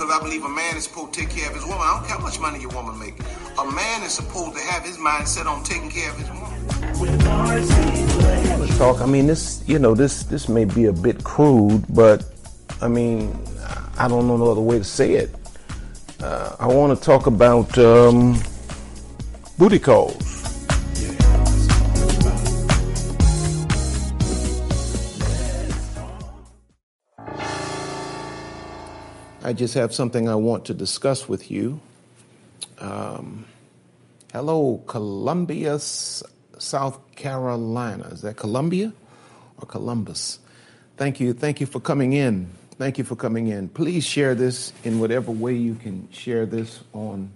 because I believe a man is supposed to take care of his woman. I don't care how much money your woman make. A man is supposed to have his mind set on taking care of his woman. Let's talk. I mean, this you know this this may be a bit crude, but I mean, I don't know no other way to say it. Uh, I want to talk about um, booty calls. I just have something I want to discuss with you. Um, hello, Columbia, South Carolina. Is that Columbia or Columbus? Thank you. Thank you for coming in. Thank you for coming in. Please share this in whatever way you can share this on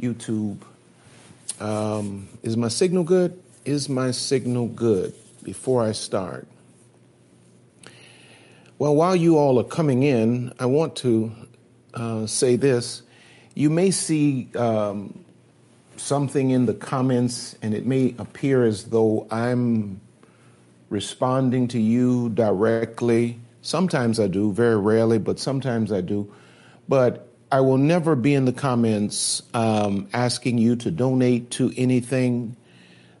YouTube. Um, is my signal good? Is my signal good? Before I start. Well, while you all are coming in, I want to uh, say this. You may see um, something in the comments, and it may appear as though I'm responding to you directly. Sometimes I do, very rarely, but sometimes I do. But I will never be in the comments um, asking you to donate to anything.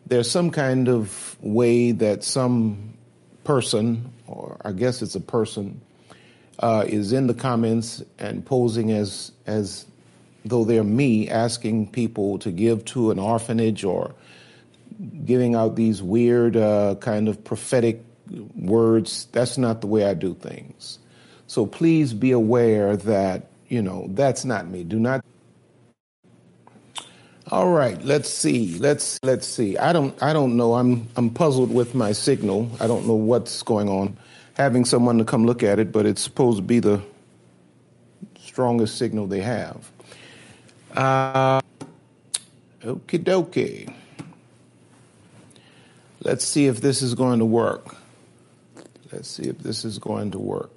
There's some kind of way that some person, or I guess it's a person, uh, is in the comments and posing as as though they're me, asking people to give to an orphanage or giving out these weird uh, kind of prophetic words. That's not the way I do things. So please be aware that you know that's not me. Do not. All right, let's see. Let's let's see. I don't I don't know. I'm I'm puzzled with my signal. I don't know what's going on. Having someone to come look at it, but it's supposed to be the strongest signal they have. Uh, okie dokie. Let's see if this is going to work. Let's see if this is going to work.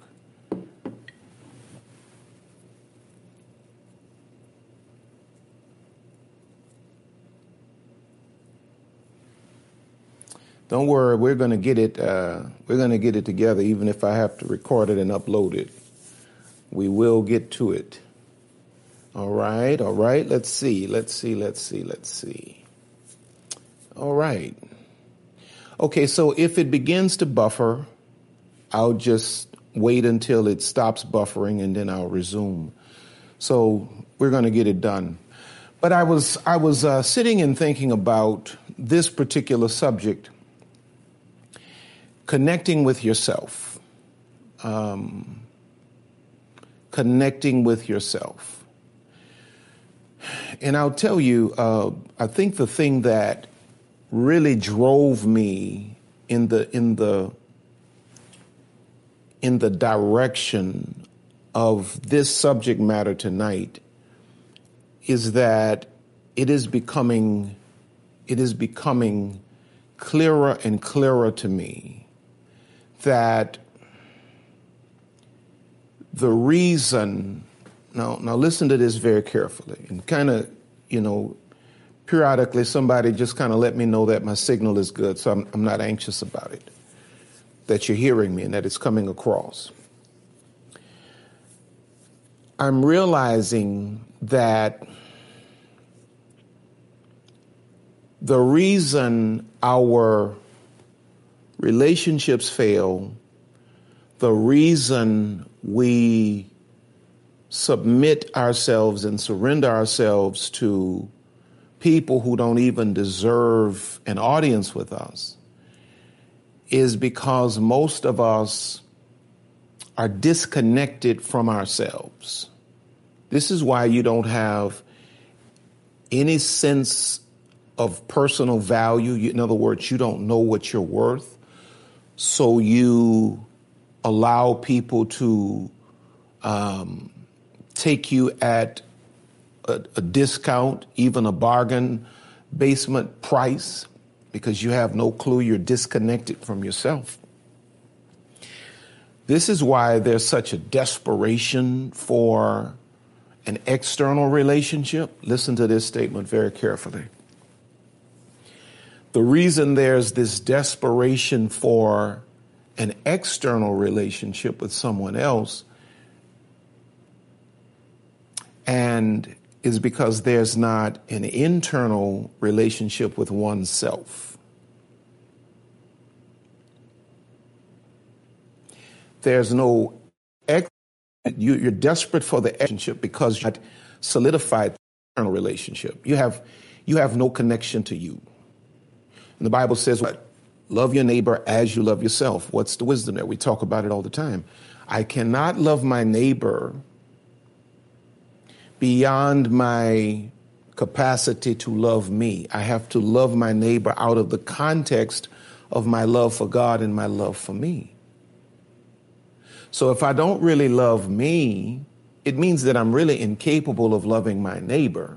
Don't worry, we're going to get it. Uh, we're going to get it together, even if I have to record it and upload it. We will get to it. All right, all right. Let's see, let's see, let's see, let's see. All right. Okay, so if it begins to buffer, I'll just wait until it stops buffering and then I'll resume. So we're going to get it done. But I was I was uh, sitting and thinking about this particular subject, connecting with yourself, um, connecting with yourself. And I'll tell you, uh, I think the thing that really drove me in the in the in the direction of this subject matter tonight is that it is becoming it is becoming clearer and clearer to me that the reason now now listen to this very carefully and kind of you know periodically somebody just kind of let me know that my signal is good so I'm, I'm not anxious about it that you're hearing me and that it's coming across. I'm realizing that the reason our relationships fail the reason we submit ourselves and surrender ourselves to people who don't even deserve an audience with us is because most of us are disconnected from ourselves. This is why you don't have any sense of personal value. In other words, you don't know what you're worth. So you allow people to um, take you at a, a discount, even a bargain basement price, because you have no clue you're disconnected from yourself. This is why there's such a desperation for an external relationship, listen to this statement very carefully. The reason there's this desperation for an external relationship with someone else and is because there's not an internal relationship with oneself. There's no you, are desperate for the relationship because you've solidified the internal relationship. You have you have no connection to you. And the Bible says what? Love your neighbor as you love yourself. What's the wisdom there? We talk about it all the time. I cannot love my neighbor beyond my capacity to love me. I have to love my neighbor out of the context of my love for God and my love for me. So if I don't really love me, it means that I'm really incapable of loving my neighbor.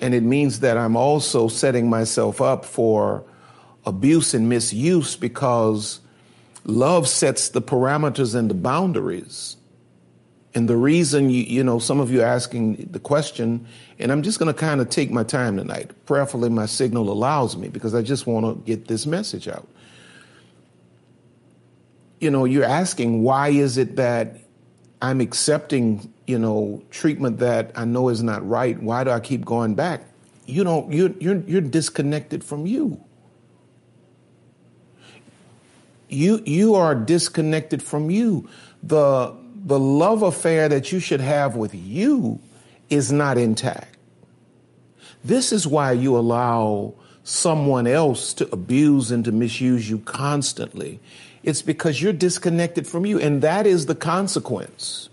And it means that I'm also setting myself up for abuse and misuse because love sets the parameters and the boundaries. And the reason you, you know, some of you are asking the question, and I'm just going to kind of take my time tonight. Prayerfully, my signal allows me because I just want to get this message out you know, you're asking why is it that I'm accepting, you know, treatment that I know is not right? Why do I keep going back? You don't. You're you're you're disconnected from you. You you are disconnected from you. The the love affair that you should have with you is not intact. This is why you allow someone else to abuse and to misuse you constantly it's because you're disconnected from you. And that is the consequence.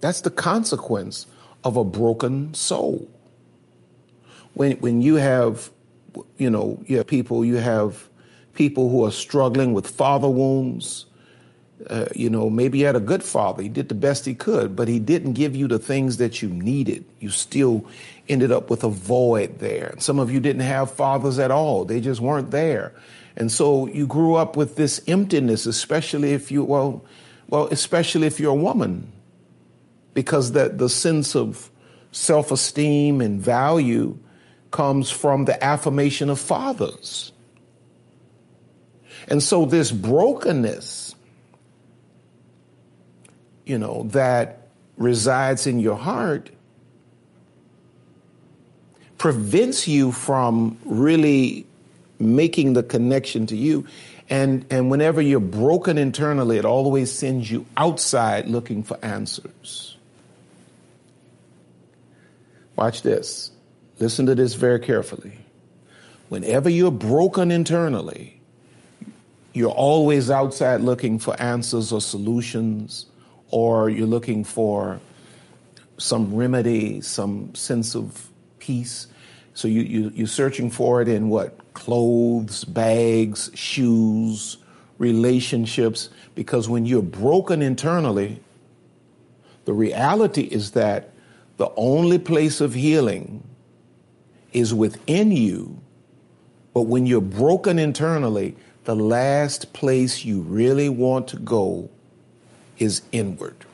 That's the consequence of a broken soul. When, when you have, you know, you have people, you have people who are struggling with father wounds. Uh, you know, maybe you had a good father. He did the best he could, but he didn't give you the things that you needed. You still ended up with a void there. Some of you didn't have fathers at all. They just weren't there. And so you grew up with this emptiness, especially if you, well, well, especially if you're a woman, because that the sense of self-esteem and value comes from the affirmation of fathers. And so this brokenness, you know, that resides in your heart prevents you from really making the connection to you. And, and whenever you're broken internally, it always sends you outside looking for answers. Watch this. Listen to this very carefully. Whenever you're broken internally, you're always outside looking for answers or solutions, or you're looking for some remedy, some sense of peace. So you, you, you're searching for it in what? Clothes, bags, shoes, relationships. Because when you're broken internally, the reality is that the only place of healing is within you. But when you're broken internally, the last place you really want to go is inward.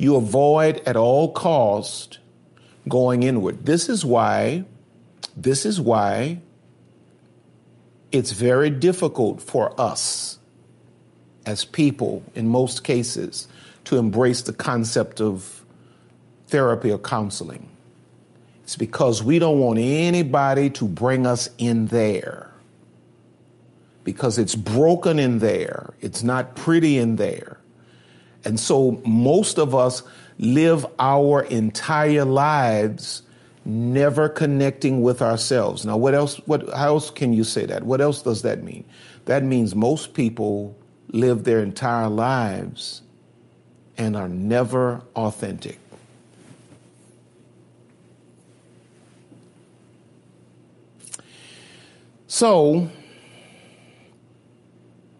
you avoid at all cost going inward. This is why, this is why it's very difficult for us as people, in most cases, to embrace the concept of therapy or counseling. It's because we don't want anybody to bring us in there. Because it's broken in there. It's not pretty in there. And so most of us live our entire lives never connecting with ourselves. Now, what else, what, how else can you say that? What else does that mean? That means most people live their entire lives and are never authentic. So,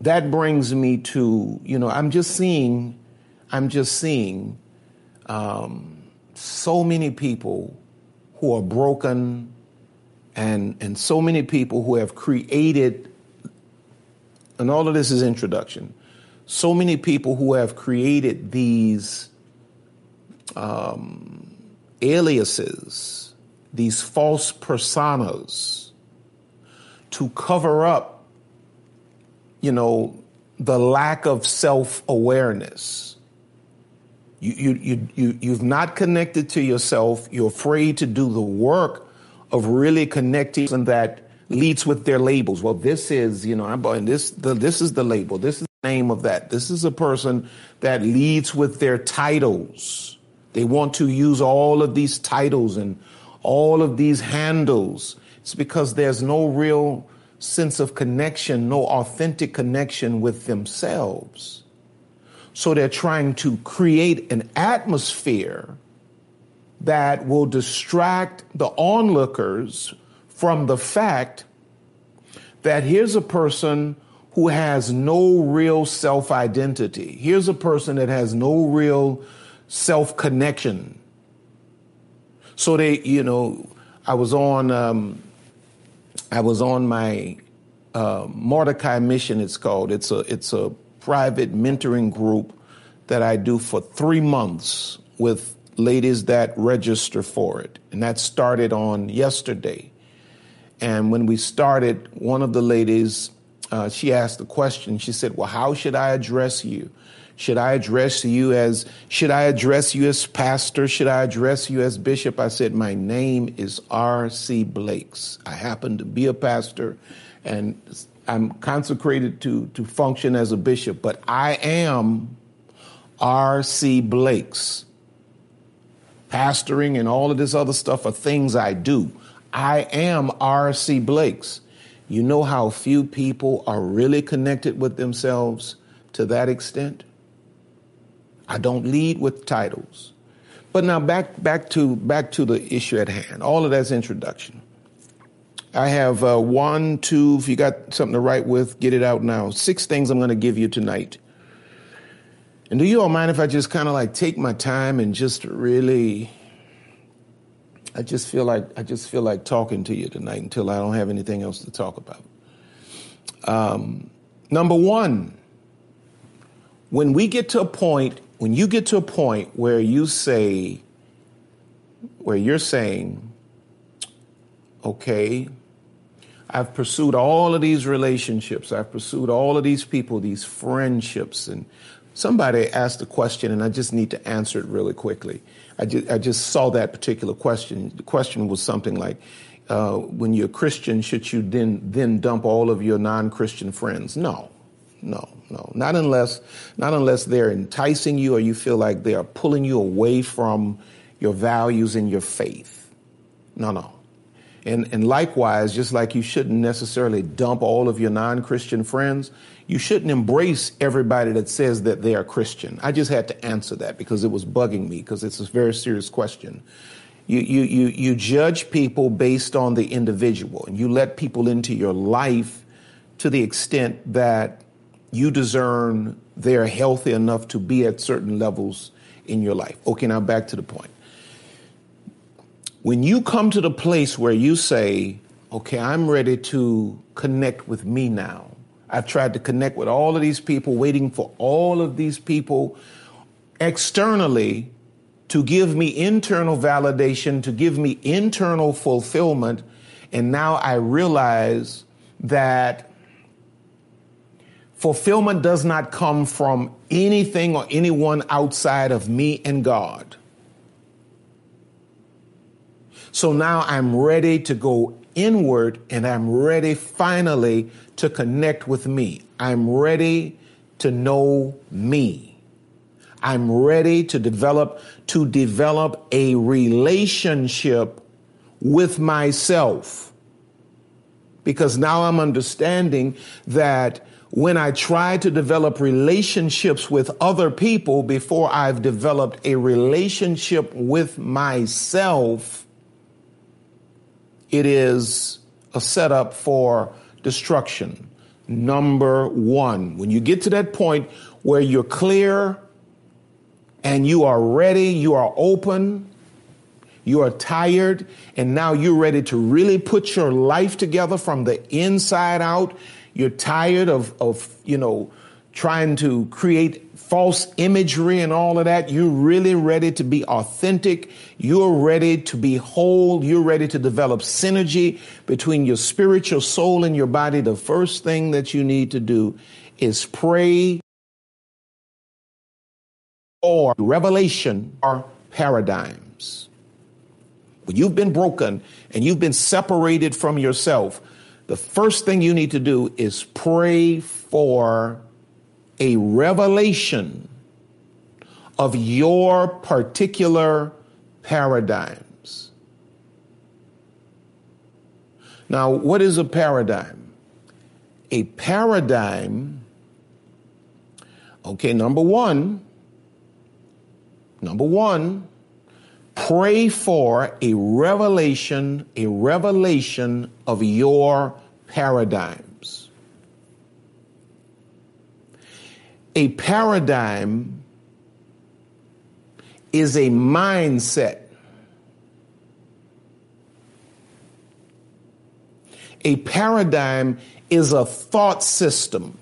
that brings me to, you know, I'm just seeing I'm just seeing um, so many people who are broken and, and so many people who have created, and all of this is introduction, so many people who have created these um, aliases, these false personas to cover up, you know, the lack of self awareness. You, you, you, you, you've not connected to yourself. You're afraid to do the work of really connecting and that leads with their labels. Well, this is, you know, I'm buying this, the, this is the label. This is the name of that. This is a person that leads with their titles. They want to use all of these titles and all of these handles. It's because there's no real sense of connection, no authentic connection with themselves. So they're trying to create an atmosphere that will distract the onlookers from the fact that here's a person who has no real self identity. Here's a person that has no real self connection. So they, you know, I was on, um, I was on my uh, Mordecai mission. It's called. It's a it's a private mentoring group that I do for three months with ladies that register for it, and that started on yesterday. And when we started, one of the ladies, uh, she asked the question. She said, "Well, how should I address you?" Should I address you as, should I address you as pastor? Should I address you as bishop? I said, my name is R.C. Blakes. I happen to be a pastor and I'm consecrated to, to function as a bishop, but I am R.C. Blakes. Pastoring and all of this other stuff are things I do. I am R.C. Blakes. You know how few people are really connected with themselves to that extent? I don't lead with titles. But now back back to back to the issue at hand. All of that's introduction. I have uh, one, two. If you got something to write with, get it out now. Six things I'm going to give you tonight. And do you all mind if I just kind of like take my time and just really? I just feel like I just feel like talking to you tonight until I don't have anything else to talk about. Um, number one, when we get to a point when you get to a point where you say, where you're saying, okay, I've pursued all of these relationships, I've pursued all of these people, these friendships, and somebody asked a question and I just need to answer it really quickly. I just, I just saw that particular question. The question was something like, uh, when you're a Christian, should you then, then dump all of your non-Christian friends? No, no, no. Not unless, not unless they're enticing you or you feel like they are pulling you away from your values and your faith. No, no. And, and likewise, just like you shouldn't necessarily dump all of your non Christian friends, you shouldn't embrace everybody that says that they are Christian. I just had to answer that because it was bugging me because it's a very serious question. You, you, you, you judge people based on the individual and you let people into your life to the extent that you discern they're healthy enough to be at certain levels in your life. Okay, now back to the point. When you come to the place where you say, okay, I'm ready to connect with me now. I've tried to connect with all of these people, waiting for all of these people externally to give me internal validation, to give me internal fulfillment. And now I realize that Fulfillment does not come from anything or anyone outside of me and God. So now I'm ready to go inward and I'm ready finally to connect with me. I'm ready to know me. I'm ready to develop to develop a relationship with myself. Because now I'm understanding that when I try to develop relationships with other people before I've developed a relationship with myself, it is a setup for destruction. Number one, when you get to that point where you're clear and you are ready, you are open, you are tired, and now you're ready to really put your life together from the inside out you're tired of, of, you know, trying to create false imagery and all of that. You're really ready to be authentic. You're ready to be whole. You're ready to develop synergy between your spiritual soul and your body. The first thing that you need to do is pray or revelation or paradigms. When you've been broken and you've been separated from yourself, the first thing you need to do is pray for a revelation of your particular paradigms. Now, what is a paradigm? A paradigm, okay, number one, number one, pray for a revelation, a revelation of your paradigm. A paradigm is a mindset. A paradigm is a thought system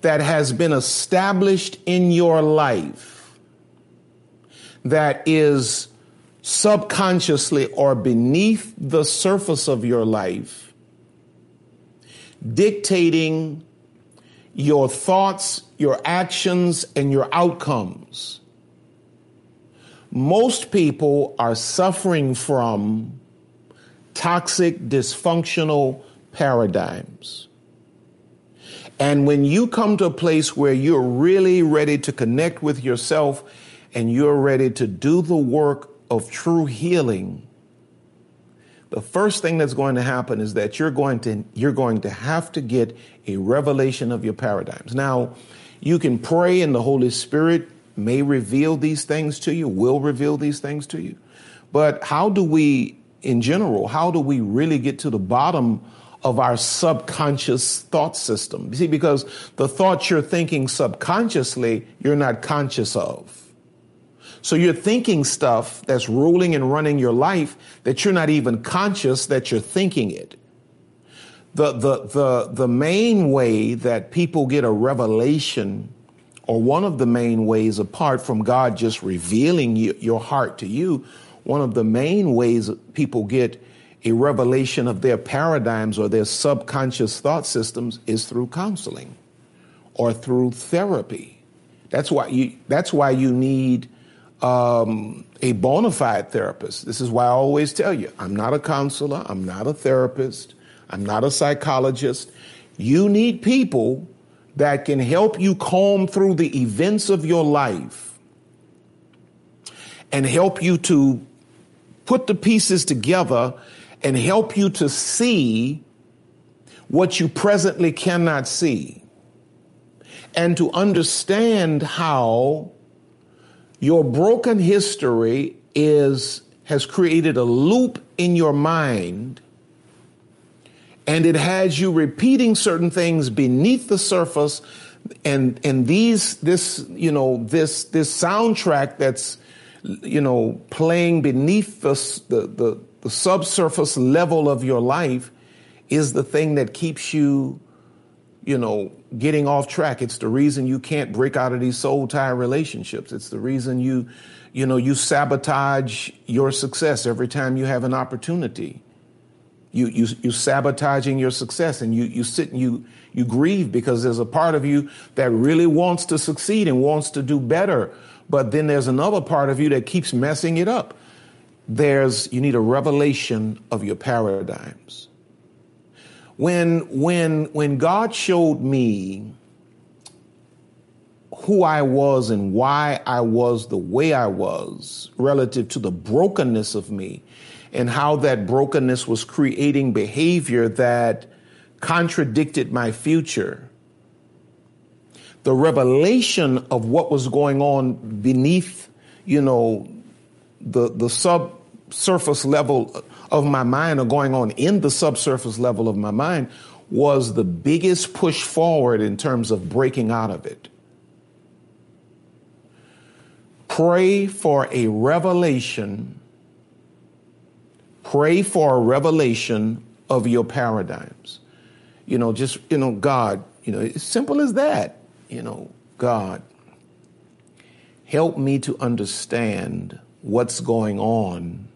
that has been established in your life that is subconsciously or beneath the surface of your life dictating your thoughts, your actions, and your outcomes. Most people are suffering from toxic, dysfunctional paradigms. And when you come to a place where you're really ready to connect with yourself and you're ready to do the work of true healing, the first thing that's going to happen is that you're going to you're going to have to get a revelation of your paradigms. Now, you can pray and the Holy Spirit may reveal these things to you, will reveal these things to you. But how do we in general, how do we really get to the bottom of our subconscious thought system? You see, because the thoughts you're thinking subconsciously, you're not conscious of. So you're thinking stuff that's ruling and running your life that you're not even conscious that you're thinking it. The, the, the, the main way that people get a revelation, or one of the main ways, apart from God just revealing you, your heart to you, one of the main ways people get a revelation of their paradigms or their subconscious thought systems is through counseling or through therapy. That's why you, that's why you need um, a bona fide therapist. This is why I always tell you I'm not a counselor, I'm not a therapist, I'm not a psychologist. You need people that can help you comb through the events of your life and help you to put the pieces together and help you to see what you presently cannot see and to understand how your broken history is has created a loop in your mind and it has you repeating certain things beneath the surface and and these this you know this this soundtrack that's you know playing beneath the the, the, the subsurface level of your life is the thing that keeps you you know, getting off track. It's the reason you can't break out of these soul tie relationships. It's the reason you, you know, you sabotage your success every time you have an opportunity. You, you, you sabotaging your success and you, you sit and you, you grieve because there's a part of you that really wants to succeed and wants to do better. But then there's another part of you that keeps messing it up. There's, you need a revelation of your paradigms when when when God showed me who I was and why I was the way I was relative to the brokenness of me and how that brokenness was creating behavior that contradicted my future. The revelation of what was going on beneath, you know, the, the subsurface level of my mind or going on in the subsurface level of my mind was the biggest push forward in terms of breaking out of it. Pray for a revelation. Pray for a revelation of your paradigms. you know, just, you know, God, you know, it's simple as that. You know, God, help me to understand what's going on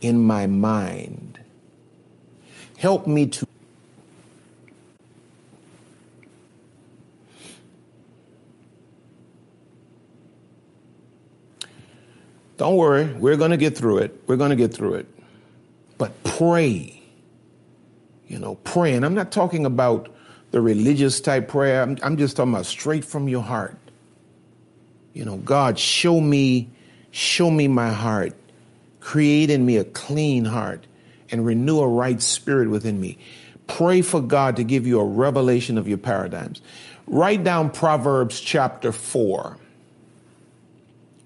in my mind. Help me to Don't worry, we're going to get through it. We're going to get through it. But pray. You know, pray. And I'm not talking about the religious type prayer, I'm, I'm just talking about straight from your heart. You know, God, show me, show me my heart. Create in me a clean heart and renew a right spirit within me. Pray for God to give you a revelation of your paradigms. Write down Proverbs chapter 4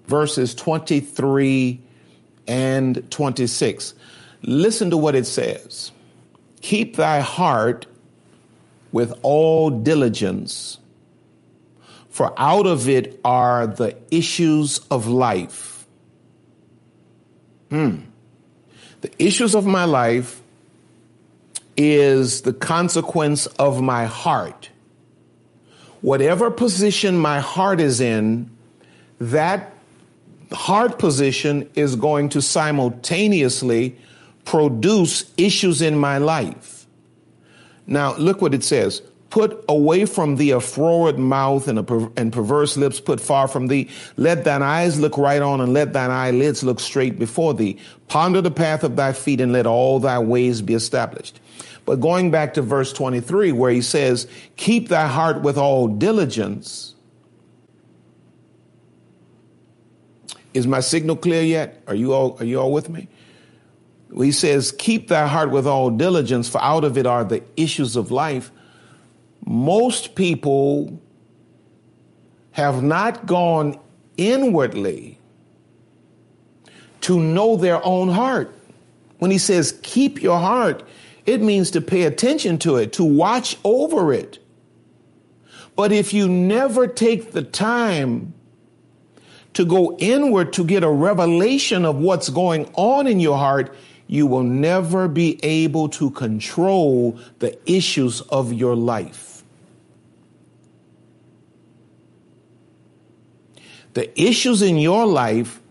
verses 23 and 26. Listen to what it says Keep thy heart with all diligence, for out of it are the issues of life. Hmm. The issues of my life is the consequence of my heart. Whatever position my heart is in, that heart position is going to simultaneously produce issues in my life. Now, look what it says. Put away from thee a froward mouth and, a per- and perverse lips put far from thee. Let thine eyes look right on and let thine eyelids look straight before thee. Ponder the path of thy feet and let all thy ways be established. But going back to verse 23 where he says, keep thy heart with all diligence Is my signal clear yet? Are you all, are you all with me? He says, keep thy heart with all diligence, for out of it are the issues of life. Most people have not gone inwardly to know their own heart. When he says, keep your heart, it means to pay attention to it, to watch over it. But if you never take the time to go inward to get a revelation of what's going on in your heart, you will never be able to control the issues of your life. The issues in your life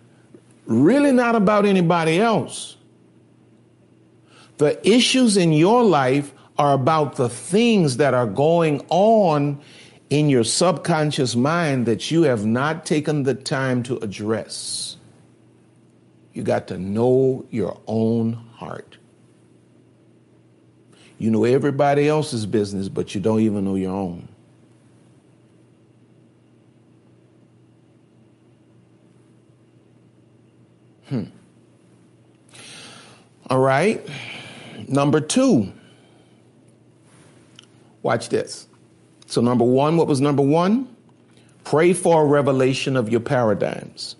really not about anybody else. The issues in your life are about the things that are going on in your subconscious mind that you have not taken the time to address. You got to know your own heart. You know everybody else's business, but you don't even know your own. Hmm. All right. Number two. Watch this. So, number one, what was number one? Pray for a revelation of your paradigms.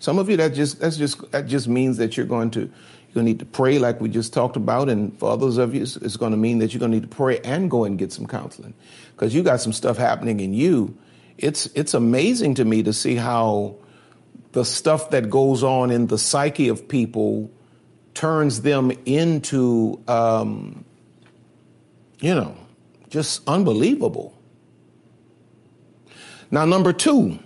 Some of you that just that's just that just means that you're going to you're going to need to pray like we just talked about, and for others of you, it's going to mean that you're going to need to pray and go and get some counseling because you got some stuff happening in you. It's it's amazing to me to see how the stuff that goes on in the psyche of people turns them into, um, you know, just unbelievable. Now, number two,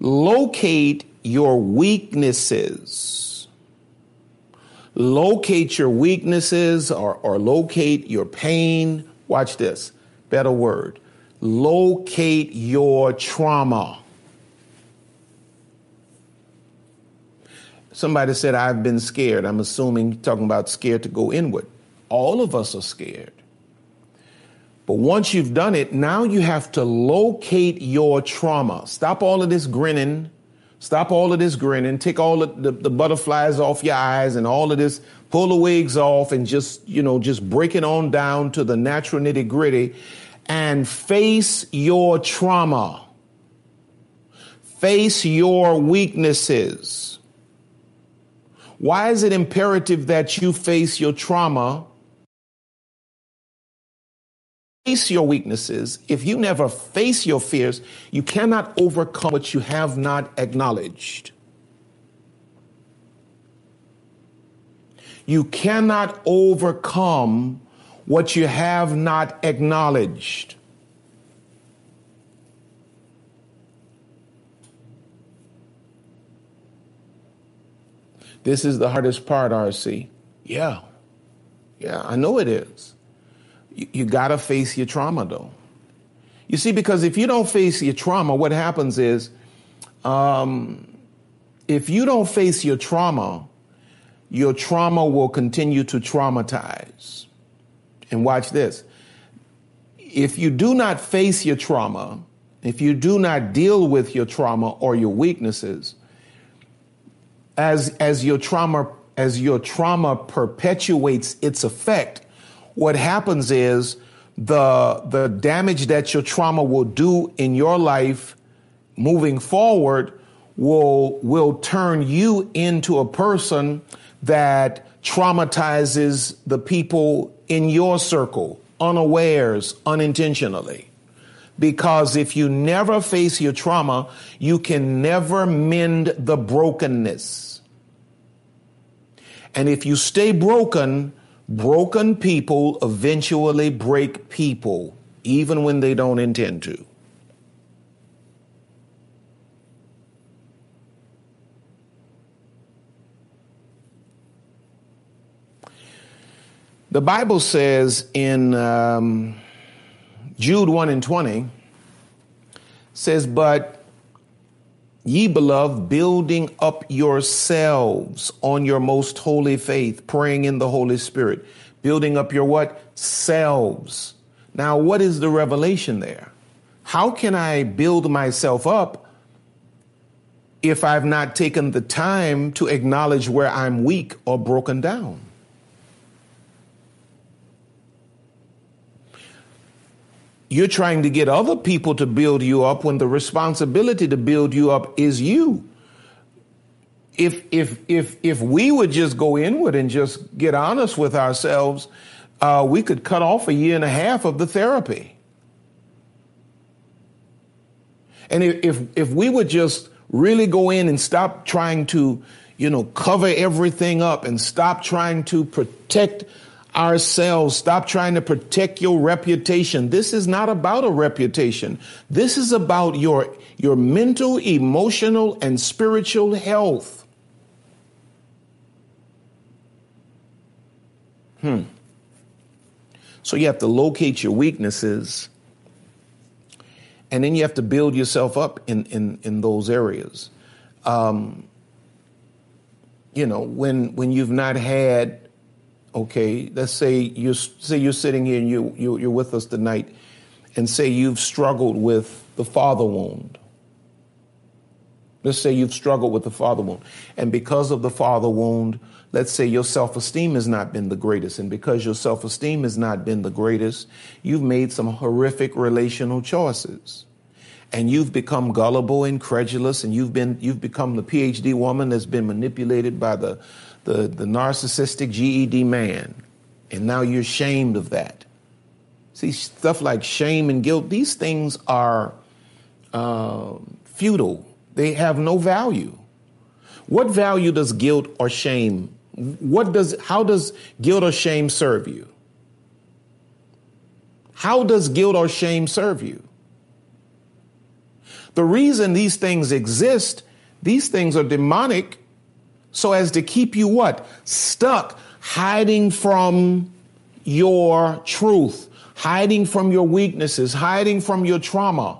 locate your weaknesses. Locate your weaknesses or, or locate your pain. Watch this. Better word. Locate your trauma. Somebody said, I've been scared. I'm assuming talking about scared to go inward. All of us are scared. But once you've done it, now you have to locate your trauma. Stop all of this grinning. Stop all of this grinning. Take all the, the, the, butterflies off your eyes and all of this. Pull the wigs off and just, you know, just break it on down to the natural nitty gritty and face your trauma. Face your weaknesses. Why is it imperative that you face your trauma? face your weaknesses, if you never face your fears, you cannot overcome what you have not acknowledged. You cannot overcome what you have not acknowledged. This is the hardest part, RC. Yeah. Yeah, I know it is. You, you got to face your trauma, though. You see, because if you don't face your trauma, what happens is um, if you don't face your trauma, your trauma will continue to traumatize. And watch this. If you do not face your trauma, if you do not deal with your trauma or your weaknesses, as, as your trauma as your trauma perpetuates its effect, what happens is the the damage that your trauma will do in your life moving forward will will turn you into a person that traumatizes the people in your circle unawares unintentionally because if you never face your trauma you can never mend the brokenness. And if you stay broken broken people eventually break people even when they don't intend to. The Bible says in um, Jude 1 and 20, says, But ye beloved, building up yourselves on your most holy faith, praying in the Holy Spirit, building up your what? Selves. Now, what is the revelation there? How can I build myself up if I've not taken the time to acknowledge where I'm weak or broken down? You're trying to get other people to build you up when the responsibility to build you up is you. If if if if we would just go inward and just get honest with ourselves, uh, we could cut off a year and a half of the therapy. And if, if if we would just really go in and stop trying to, you know, cover everything up and stop trying to protect ourselves. Stop trying to protect your reputation. This is not about a reputation. This is about your, your mental, emotional, and spiritual health. Hmm. So you have to locate your weaknesses and then you have to build yourself up in, in, in those areas. Um, you know, when, when you've not had okay let's say you say you're sitting here and you, you you're with us tonight and say you've struggled with the father wound. Let's say you've struggled with the father wound. And because of the father wound let's say your self-esteem has not been the greatest. And because your self-esteem has not been the greatest you've made some horrific relational choices. And you've become gullible and credulous and you've been you've become the phd woman that's been manipulated by the the, the narcissistic GED man, and now you're ashamed of that. See, stuff like shame and guilt, these things are uh, futile. They have no value. What value does guilt or shame? What does how does guilt or shame serve you? How does guilt or shame serve you? The reason these things exist, these things are demonic so as to keep you what? Stuck, hiding from your truth, hiding from your weaknesses, hiding from your trauma.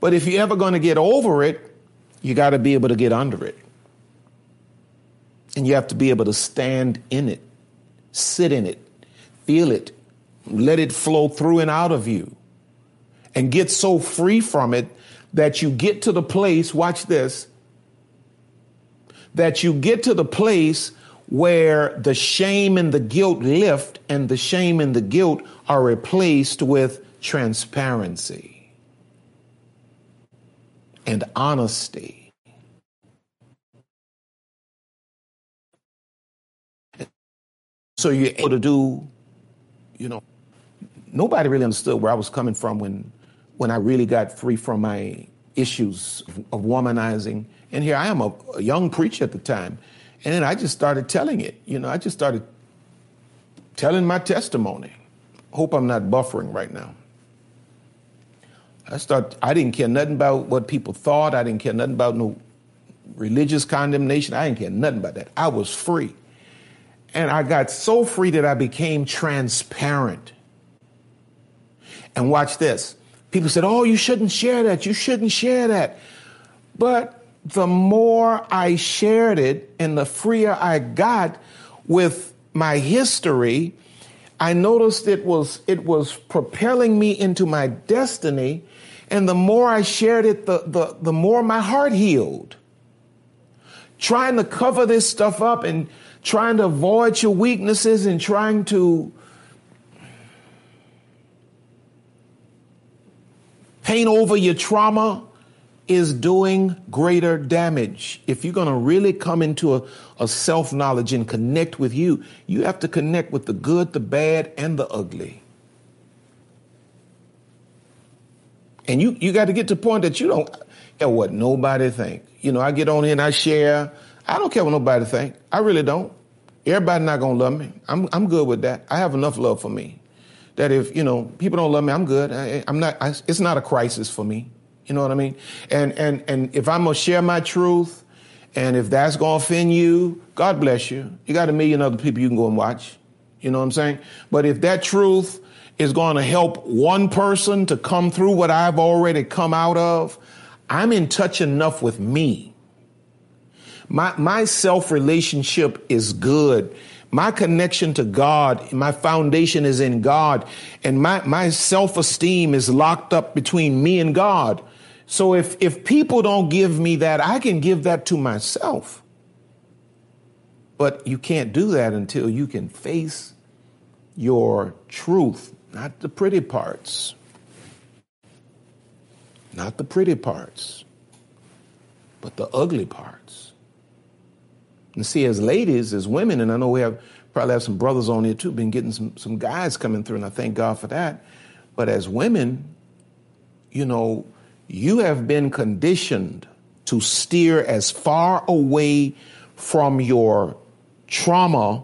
But if you're ever going to get over it, you got to be able to get under it. And you have to be able to stand in it, sit in it, feel it, let it flow through and out of you, and get so free from it that you get to the place, watch this, that you get to the place where the shame and the guilt lift and the shame and the guilt are replaced with transparency and honesty. So you're able to do, you know, nobody really understood where I was coming from when when I really got free from my issues of womanizing and here I am, a, a young preacher at the time. And then I just started telling it. You know, I just started telling my testimony. Hope I'm not buffering right now. I start I didn't care nothing about what people thought. I didn't care nothing about no religious condemnation. I didn't care nothing about that. I was free. And I got so free that I became transparent. And watch this. People said, Oh, you shouldn't share that. You shouldn't share that. But the more I shared it and the freer I got with my history, I noticed it was it was propelling me into my destiny. And the more I shared it, the, the, the more my heart healed. Trying to cover this stuff up and trying to avoid your weaknesses and trying to paint over your trauma is doing greater damage. If you're going to really come into a, a self knowledge and connect with you, you have to connect with the good, the bad, and the ugly. And you, you got to get to the point that you don't care what nobody think. You know, I get on here and I share. I don't care what nobody think. I really don't. Everybody not gonna love me. I'm I'm good with that. I have enough love for me that if you know people don't love me, I'm good. I, am not. I, it's not a crisis for me. You know what I mean? And and and if I'm gonna share my truth, and if that's gonna offend you, God bless you. You got a million other people you can go and watch. You know what I'm saying? But if that truth is to help one person to come through what I've already come out of, I'm in touch enough with me my, my self relationship is good. My connection to God, my foundation is in God, and my, my self esteem is locked up between me and God. So if, if people don't give me that, I can give that to myself. But you can't do that until you can face your truth, not the pretty parts. Not the pretty parts, but the ugly parts. And see, as ladies, as women, and I know we have probably have some brothers on here too, been getting some, some guys coming through, and I thank God for that. But as women, you know, you have been conditioned to steer as far away from your trauma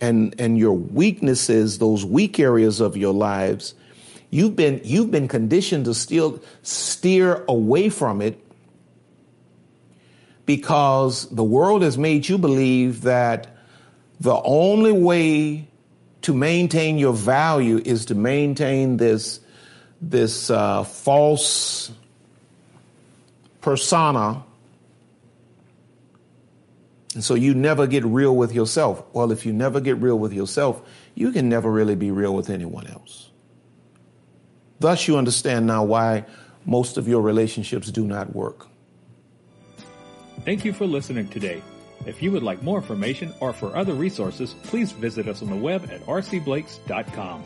and and your weaknesses, those weak areas of your lives. You've been you've been conditioned to still steer away from it because the world has made you believe that the only way to maintain your value is to maintain this this uh, false persona and so you never get real with yourself well if you never get real with yourself you can never really be real with anyone else thus you understand now why most of your relationships do not work Thank you for listening today. If you would like more information or for other resources, please visit us on the web at rcblakes.com.